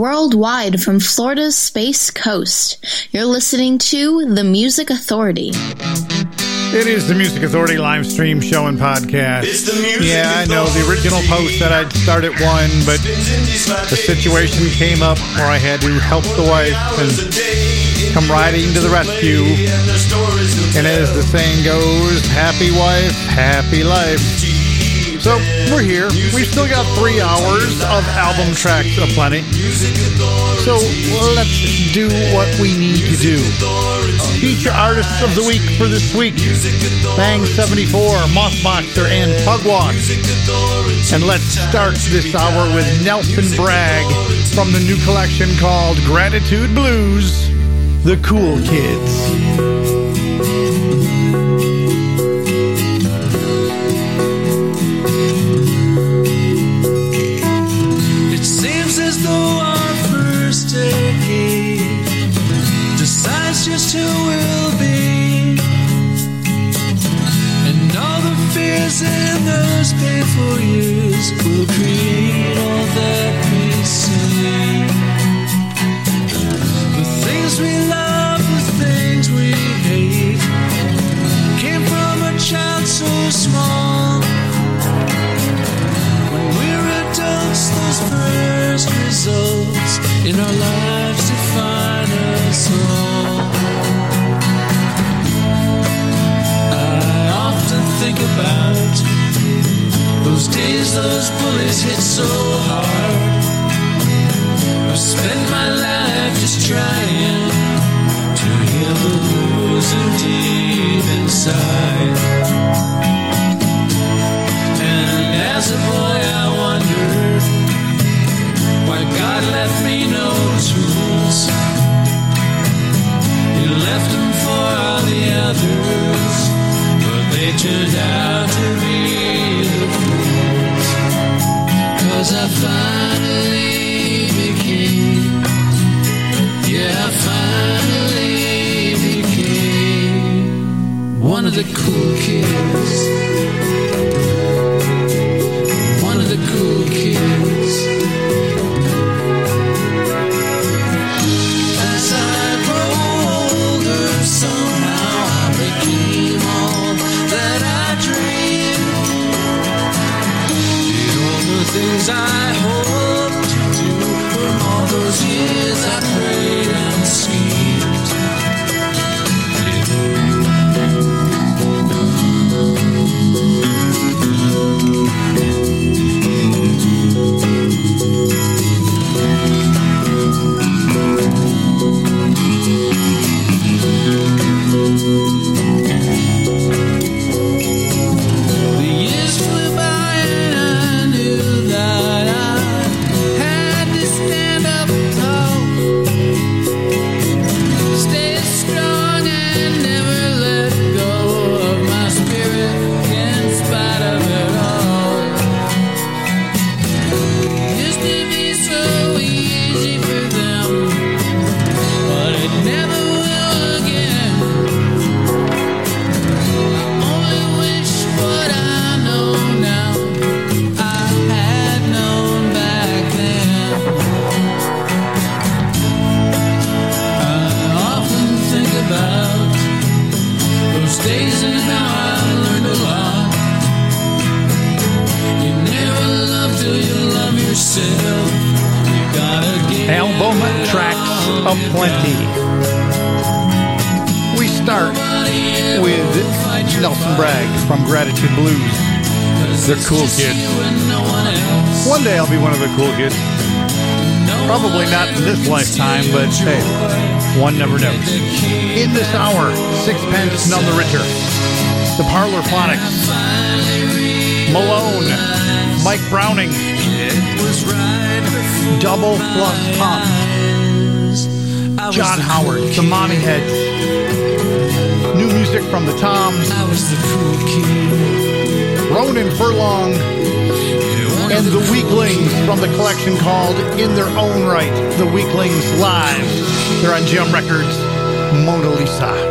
Worldwide from Florida's Space Coast, you're listening to The Music Authority. It is the Music Authority live stream show and podcast. yeah, I know the original post that I'd start at one, but the situation came up where I had to help the wife and come riding to the rescue. And as the saying goes, happy wife, happy life. So we're here. We've still got three hours of album tracks aplenty. So let's do what we need to do. Feature artists of the week for this week: Bang 74, Mothboxer, and Pugwash. And let's start this hour with Nelson Bragg from the new collection called Gratitude Blues, The Cool Kids. Painful years will create all that we see. The things we love, things we hate, came from a child so small. When we're adults, those first results in our lives those days those bullets hit so hard. I've spent my life just trying to heal the wounds deep inside. And as a boy, I wondered why God left me no tools. He left them for all the others but they turned out to be cool kids. One of the cool kids. Aplenty. We start with Nelson Bragg from Gratitude Blues. They're cool kids. One day I'll be one of the cool kids. Probably not in this lifetime, but hey, one never knows. In this hour, Sixpence None the Richer, The Parlor Phonics, Malone, Mike Browning, Double Plus Pop, John Howard, The Mommy Heads, new music from the Toms, I was the cool kid. Ronan Furlong, and the Weeklings from the collection called In Their Own Write, The Weeklings Live. They're on Jem Records, Mona Lisa.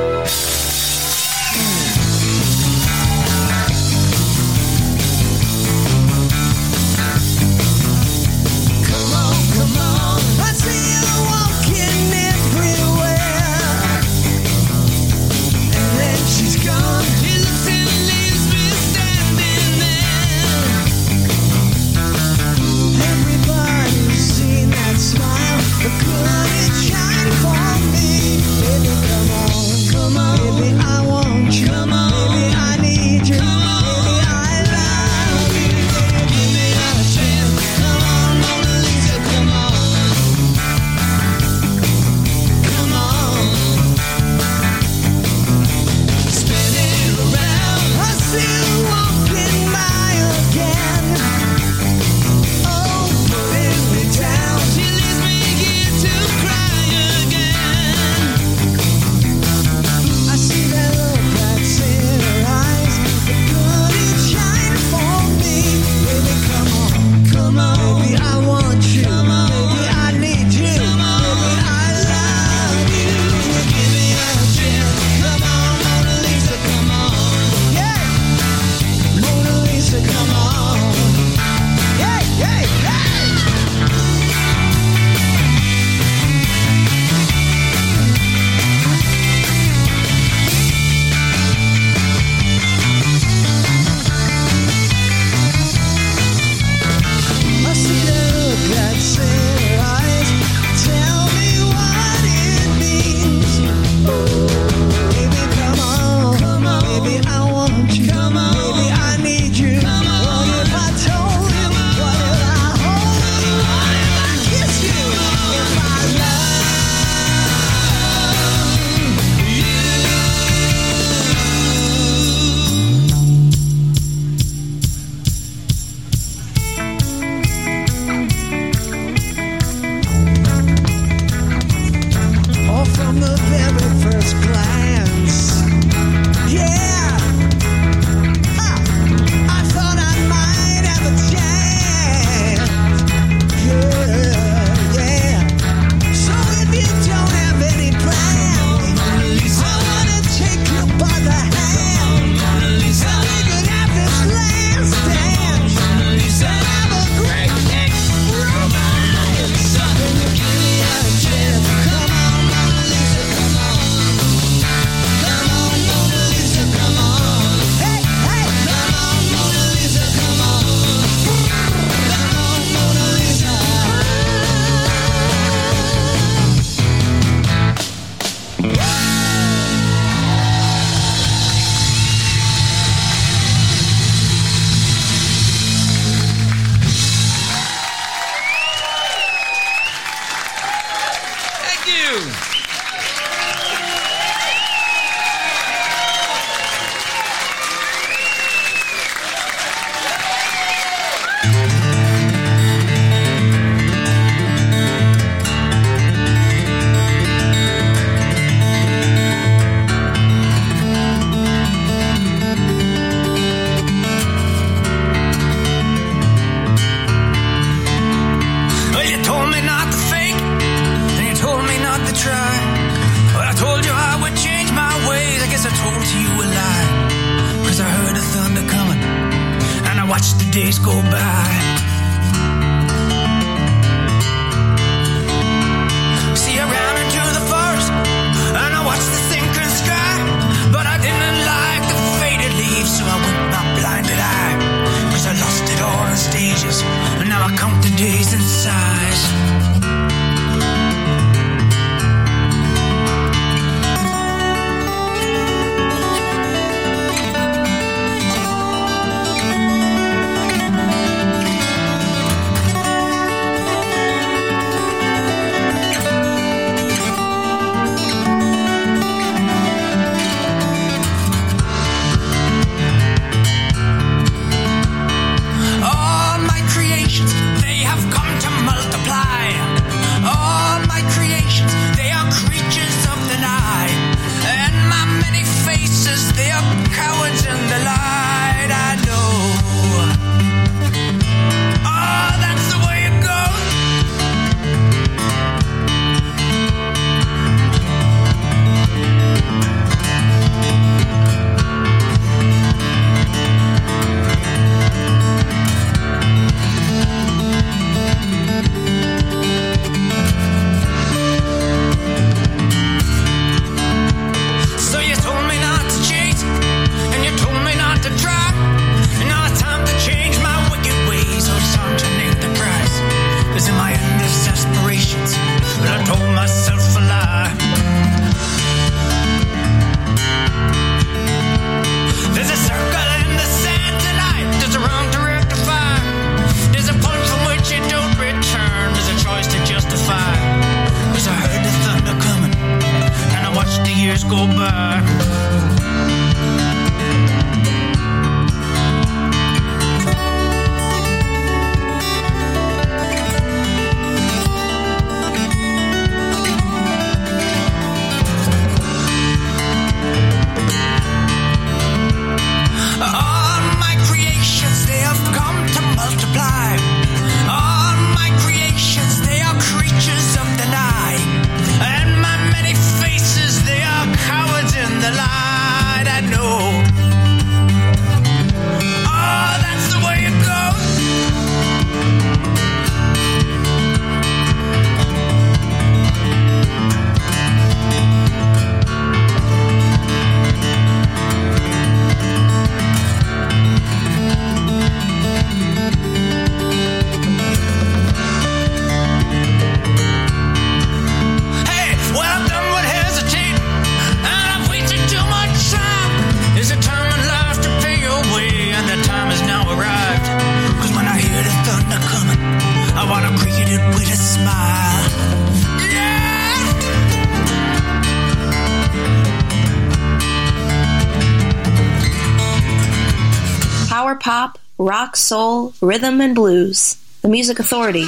Soul, rhythm, and blues. The Music Authority.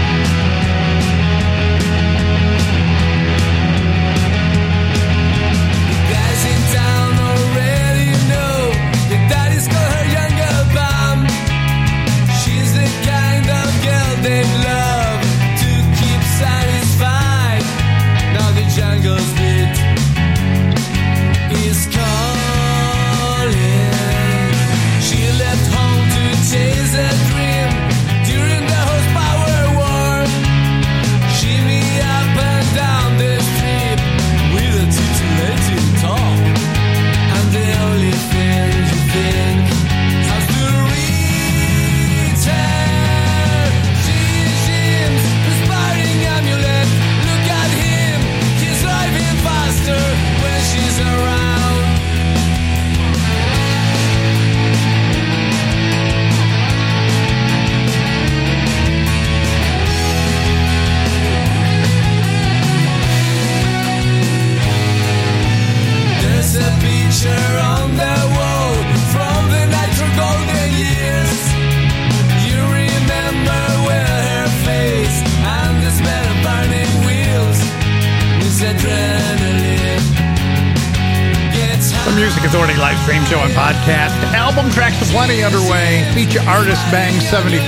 Podcast. Album tracks plenty underway. Feature artist Bang 74.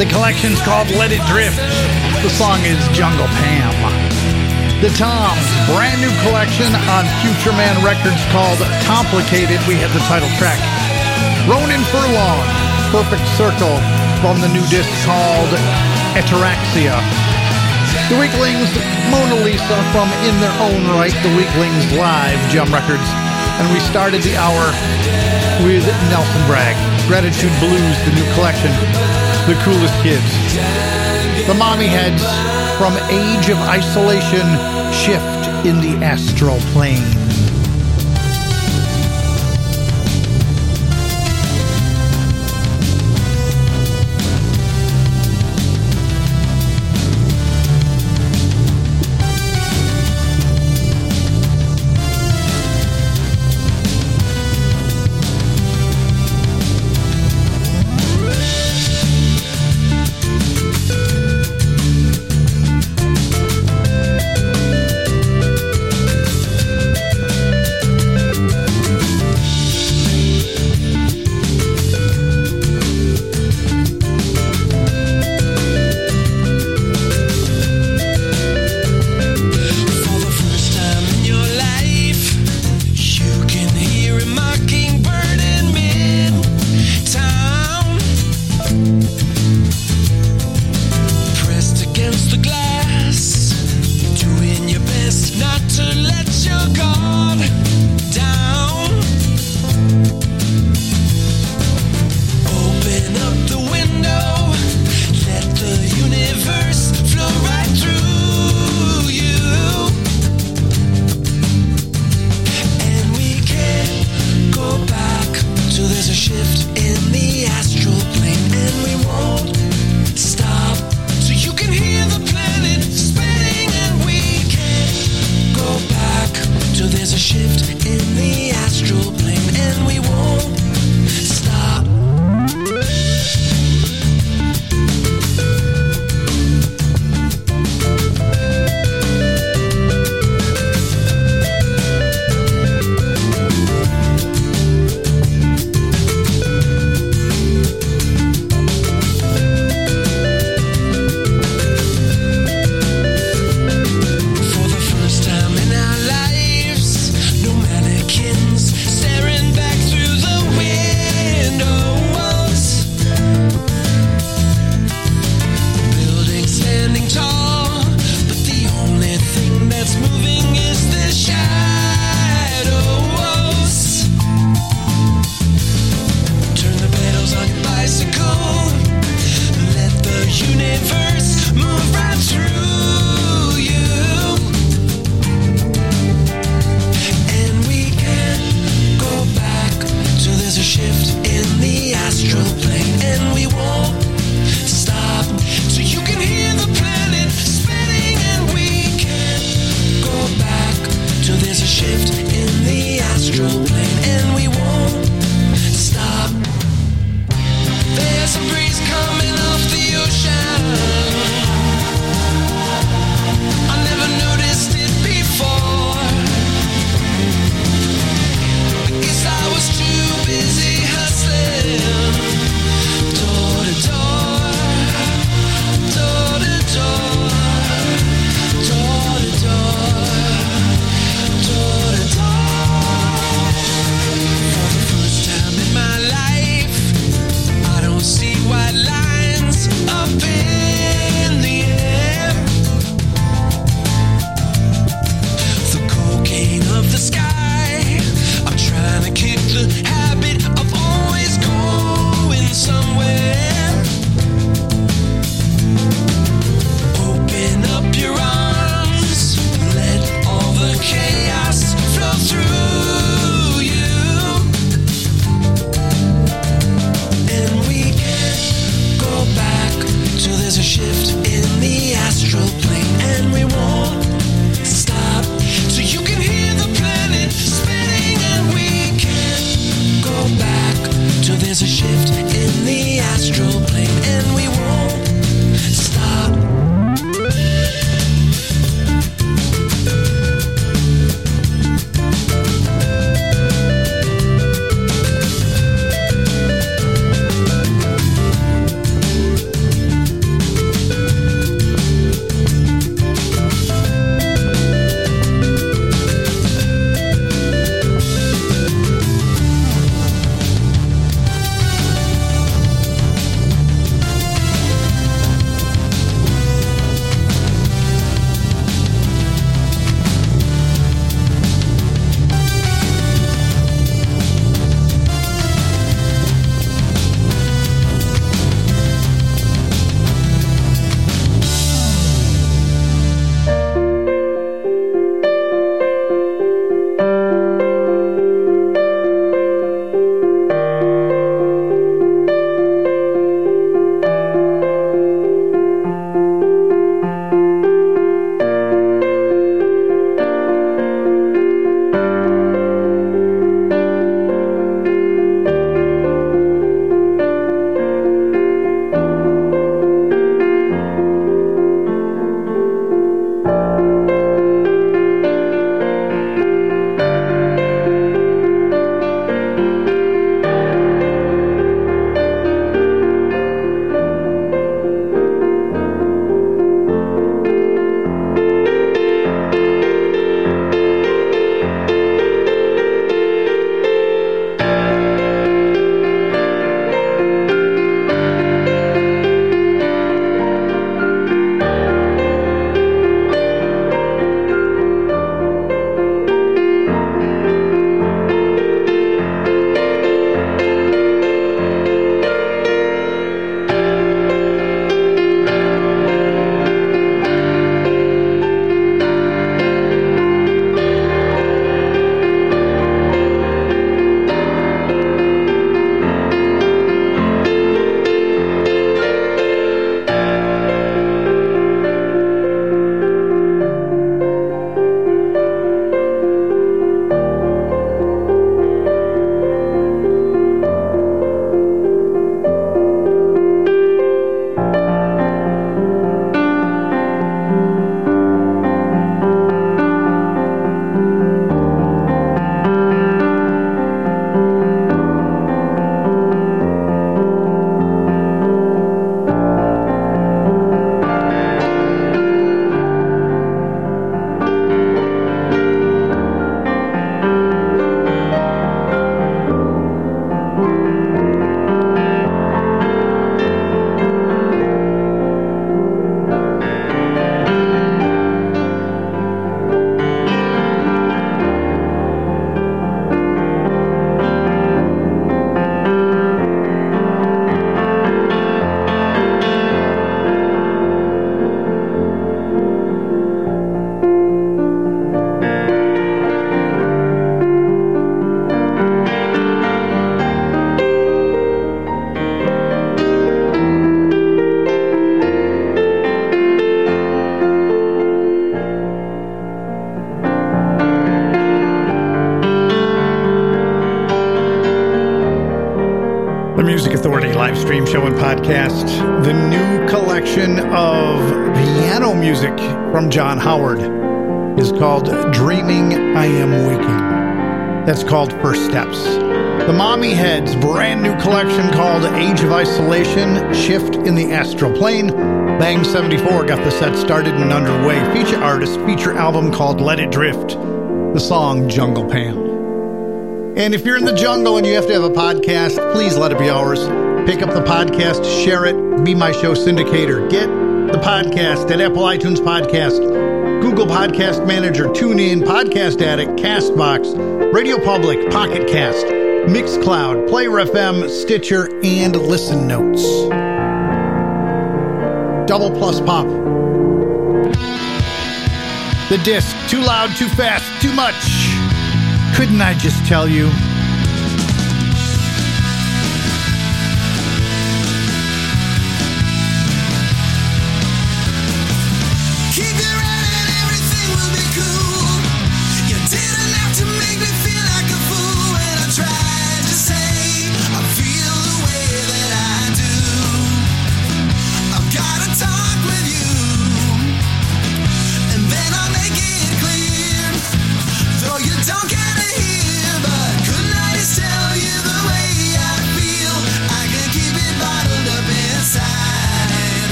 The collection's called Let It Drift. The song is Jungle Pam. The Toms, brand new collection on Future Man Records called Complicated. We have the title track. Ronan Furlong, Perfect Circle from the new disc called Ataraxia. The Weeklings, Mona Lisa from In Their Own Write, The Weeklings Live, Jem Records. And we started the hour with Nelson Bragg, Gratitude Blues, the new collection, The Coolest Kids. The Mommy Heads from Age of Isolation, Shift in the Astral Plane. So there's a shift in the astral podcast. The new collection of piano music from John Howard is called Dreaming I Am Waking. That's called First Steps. The Mommy Heads brand new collection called Age of Isolation Shift in the Astral Plane. Bang 74 got the set started and underway. Feature artist feature album called Let It Drift. The song Jungle Pam. And if you're in the jungle and you have to have a podcast, please let it be ours. Pick up the podcast, share it, be my show syndicator. Get the podcast at Apple iTunes Podcast, Google Podcast Manager, TuneIn, Podcast Addict, Castbox, Radio Public, Pocket Cast, Mixcloud, Player FM, Stitcher, and Listen Notes. Double plus pop. The disc, too loud, too fast, too much. Couldn't I just tell you?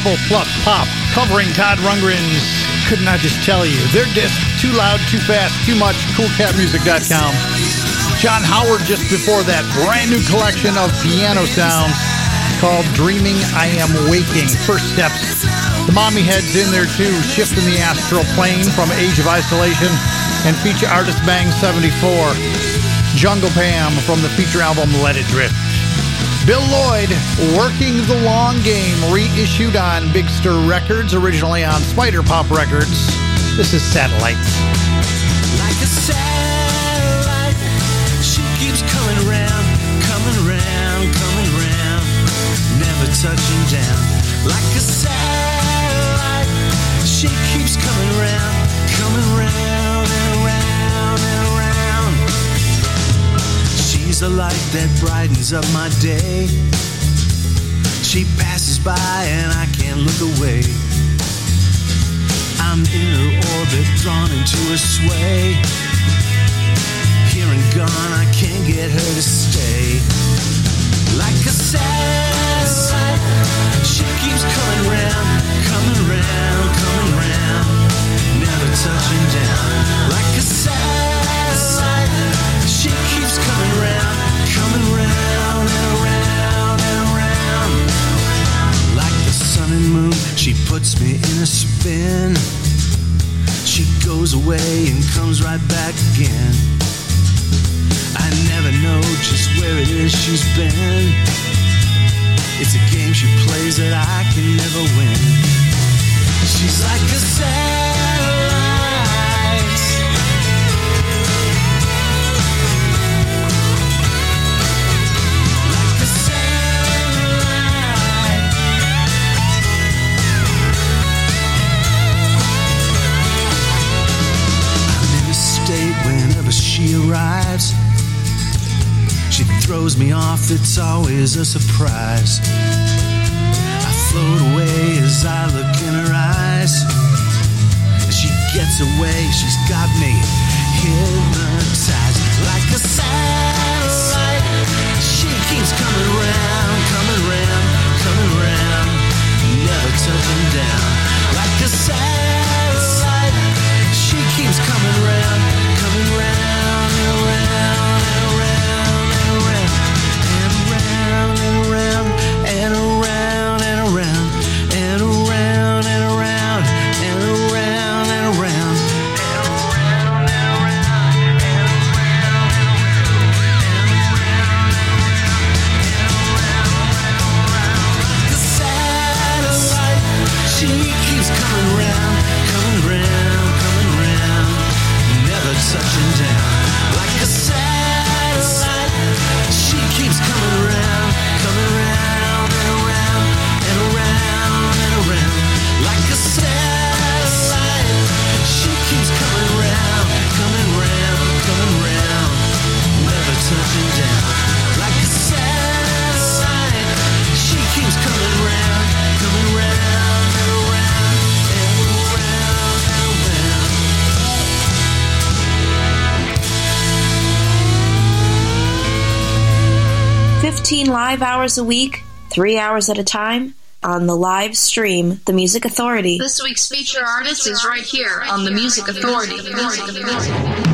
Double Plus Pop, covering Todd Rundgren's Couldn't I Just Tell You? Their disc, Too Loud, Too Fast, Too Much, CoolCatMusic.com. John Howard just before that, brand new collection of piano sounds called Dreaming I Am Waking. First Steps. The Mommy Heads in there too, Shifting the Astral Plane from Age of Isolation and feature artist Bang 74. Jungle Pam from the feature album Let It Drift. Bill Lloyd, Working the Long Game, reissued on Big Stir Records, originally on Spider Pop Records. This is Satellite. Like The light that brightens up my day. She passes by and I can't look away. I'm in her orbit, drawn into her sway. Here and gone, I can't get her to stay. Like a satellite, she keeps coming round, coming round, coming round, never touching down. And moon, she puts me in a spin. She goes away and comes right back again. I never know just where it is she's been. It's a game she plays that I can never win. She's like a satellite. Throws me off, it's always a surprise. I float away as I look in her eyes. As she gets away, she's got me hypnotized like a satellite. She keeps coming round, coming round, coming round, never touching down like a satellite. She keeps coming round, coming round 15 live hours a week, three hours at a time, on the live stream, The Music Authority. This week's feature artist is right here on The Music Authority. The Music Authority.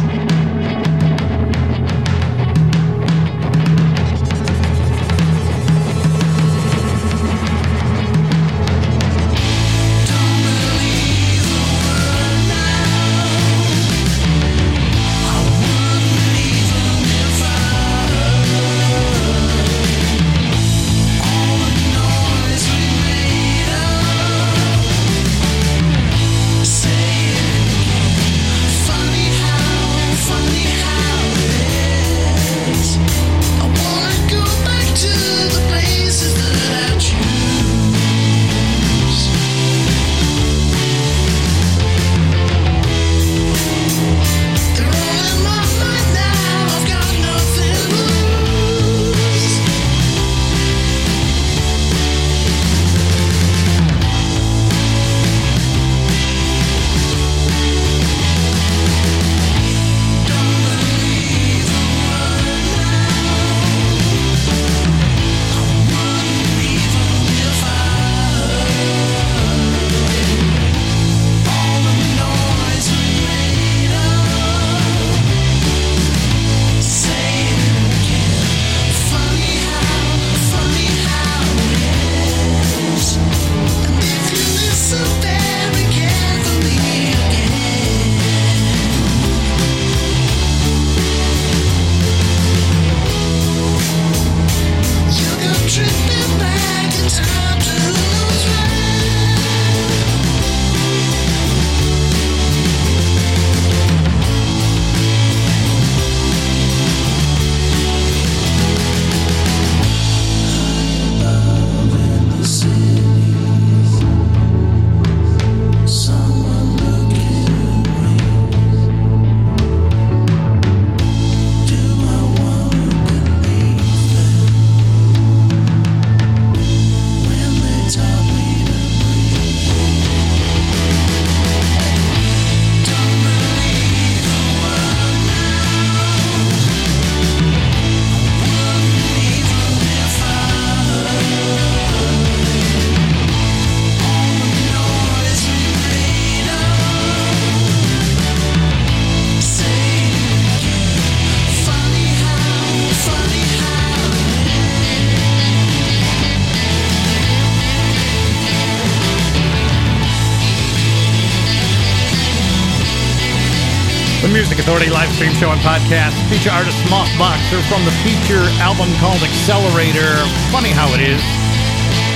Authority live stream show and podcast. Feature artist Mothboxer from the feature album called Accelerator. Funny how it is.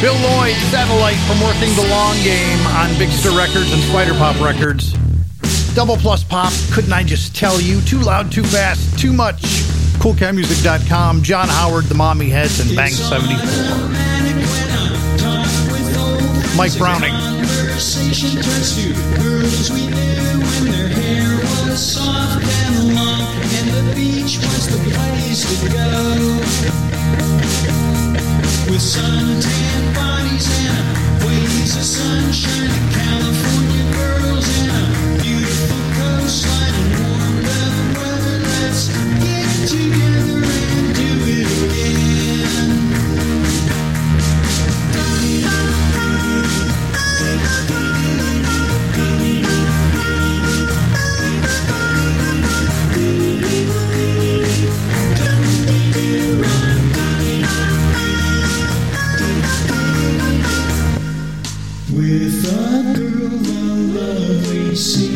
Bill Lloyd, Satellite from working the long game on Big Stir Records and Spider Pop Records. Double Plus Pop, couldn't I just tell you? Too loud, too fast, too much. CoolCatMusic.com, John Howard, The Mommy Heads, and Bank 74. Mike Browning. Soft and long, and the beach was the place go. With suntan bodies and waves of sunshine, California girls and a beautiful coastline warm lovely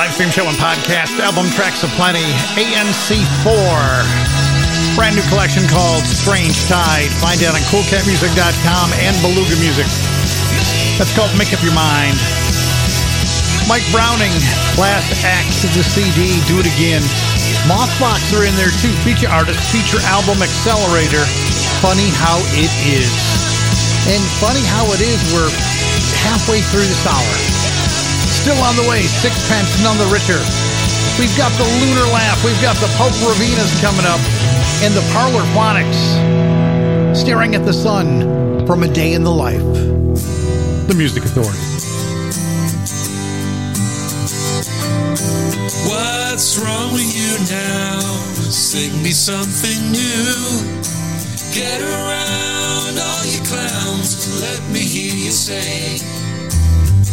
live stream show and podcast. Album tracks aplenty. ANC4. Brand new collection called Strange Tide. Find it on coolcatmusic.com and Beluga Music. That's called Make Up Your Mind. Mike Browning, Class Act of the CD, Do It Again. Mothboxer in there too. Feature artist, feature album Accelerator. Funny how it is. And funny how it is, we're halfway through this hour. Still on the way, sixpence none the richer. We've got the Lunar Laugh. We've got the Popravinas coming up. And the Parlophonics. Staring at the sun from a day in the life. The Music Authority. What's wrong with you now? Sing me something new. Get around all you clowns. Let me hear you say.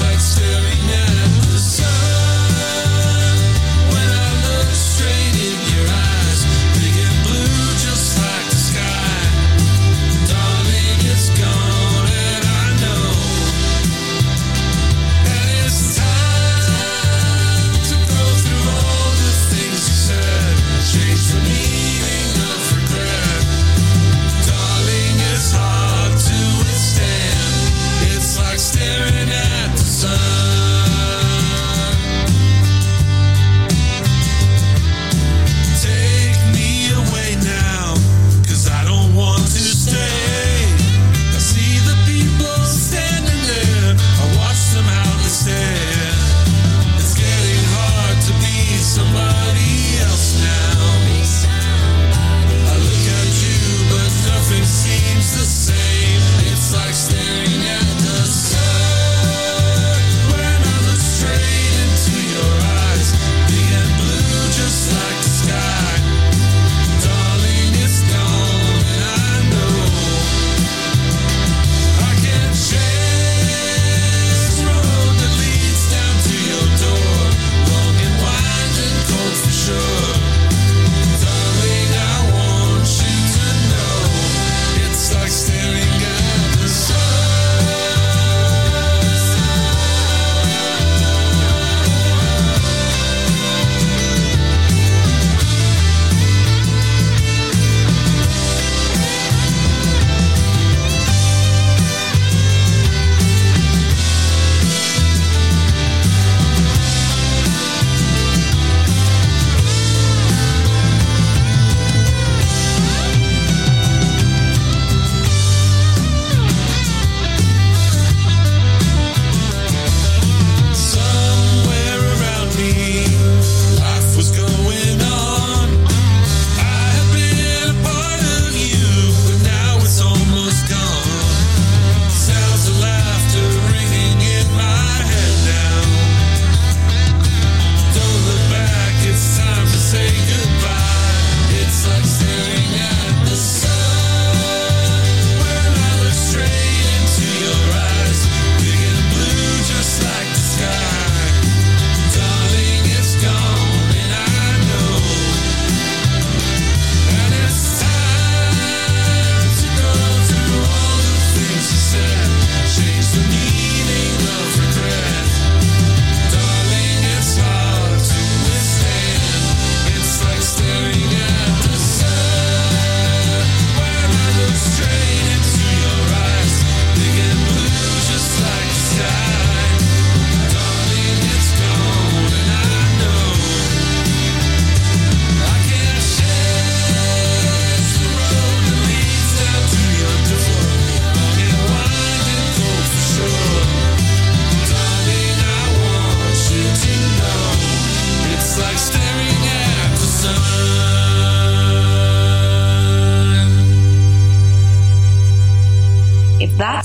like still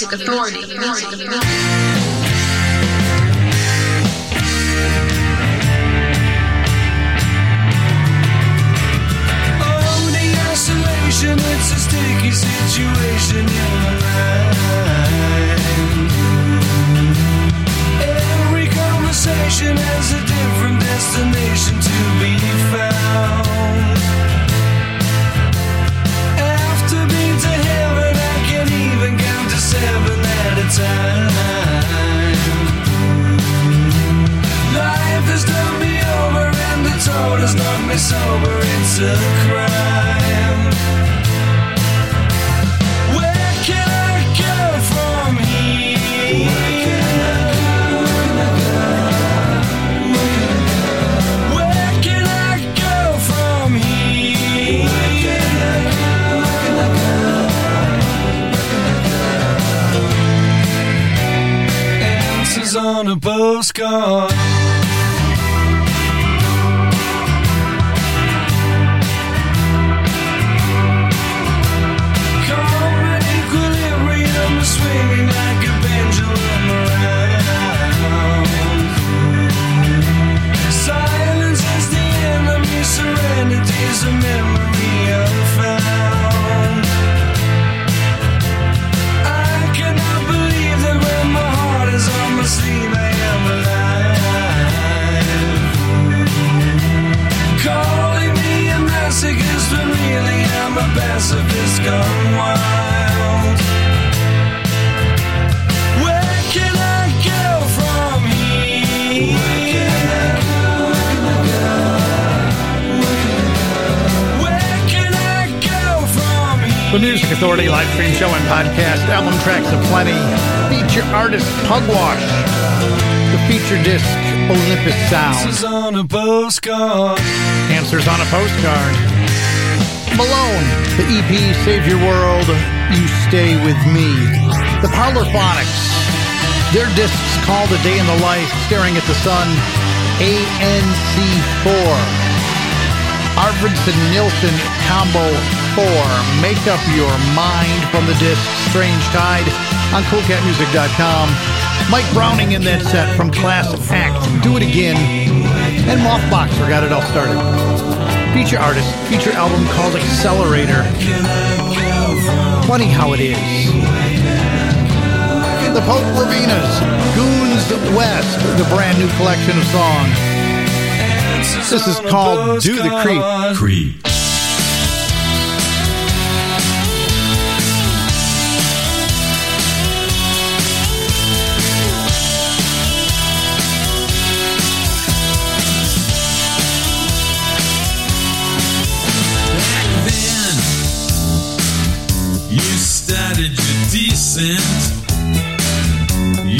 Music Authority. Music Authority. It's a sticky situation. Authority live stream show and podcast, album tracks aplenty, feature artist Pugwash, the feature disc Olympus Sound. Answers on a postcard. Answers on a postcard. Malone, the EP Save Your World, You Stay With Me. The Parlophonics, their discs called A Day in the Life, Staring at the Sun, ANC4. Arvidson Nilsson combo four, Make Up Your Mind from the disc Strange Tide on CoolCatMusic.com. Mike Browning in that set from Class Act, Do It Again, and Mothboxer got it all started. Feature artist, feature album called Accelerator. Funny how it is the Pope Ravinas, Goons West, the brand new collection of songs. This is called Do the Creep. Creep. decent. You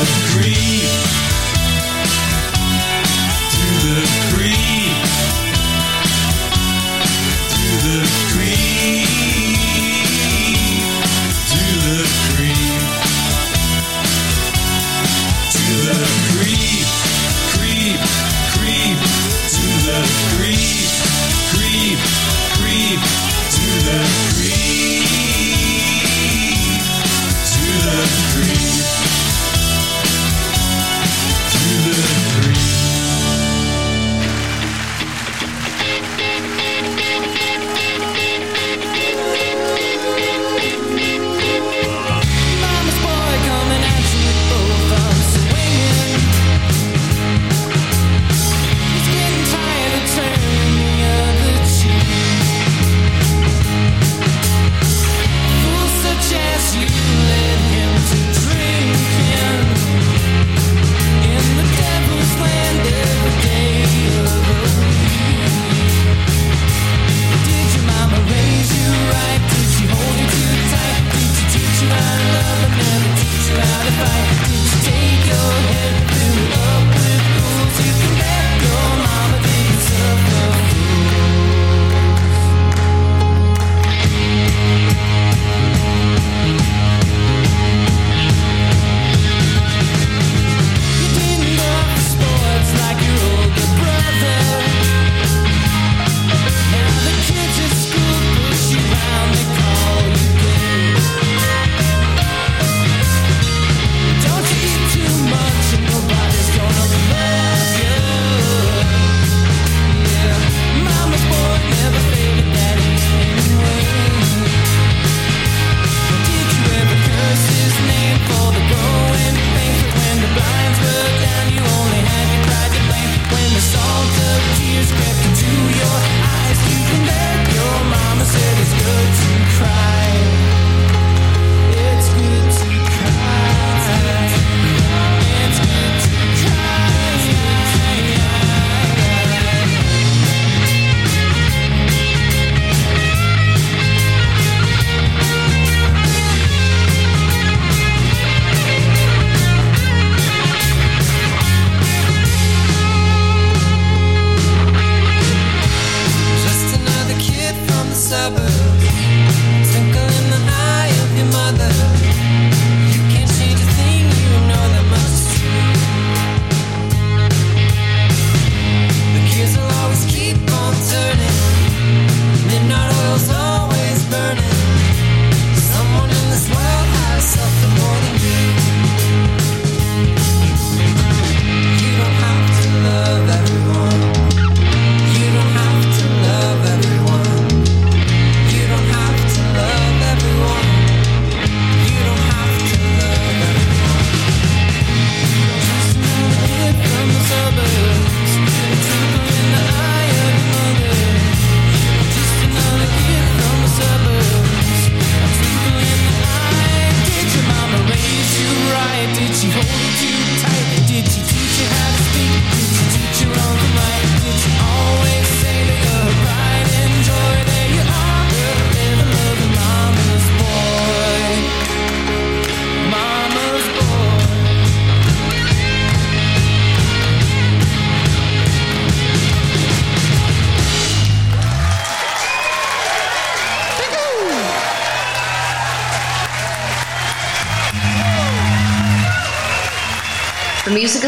of grief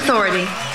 Crickets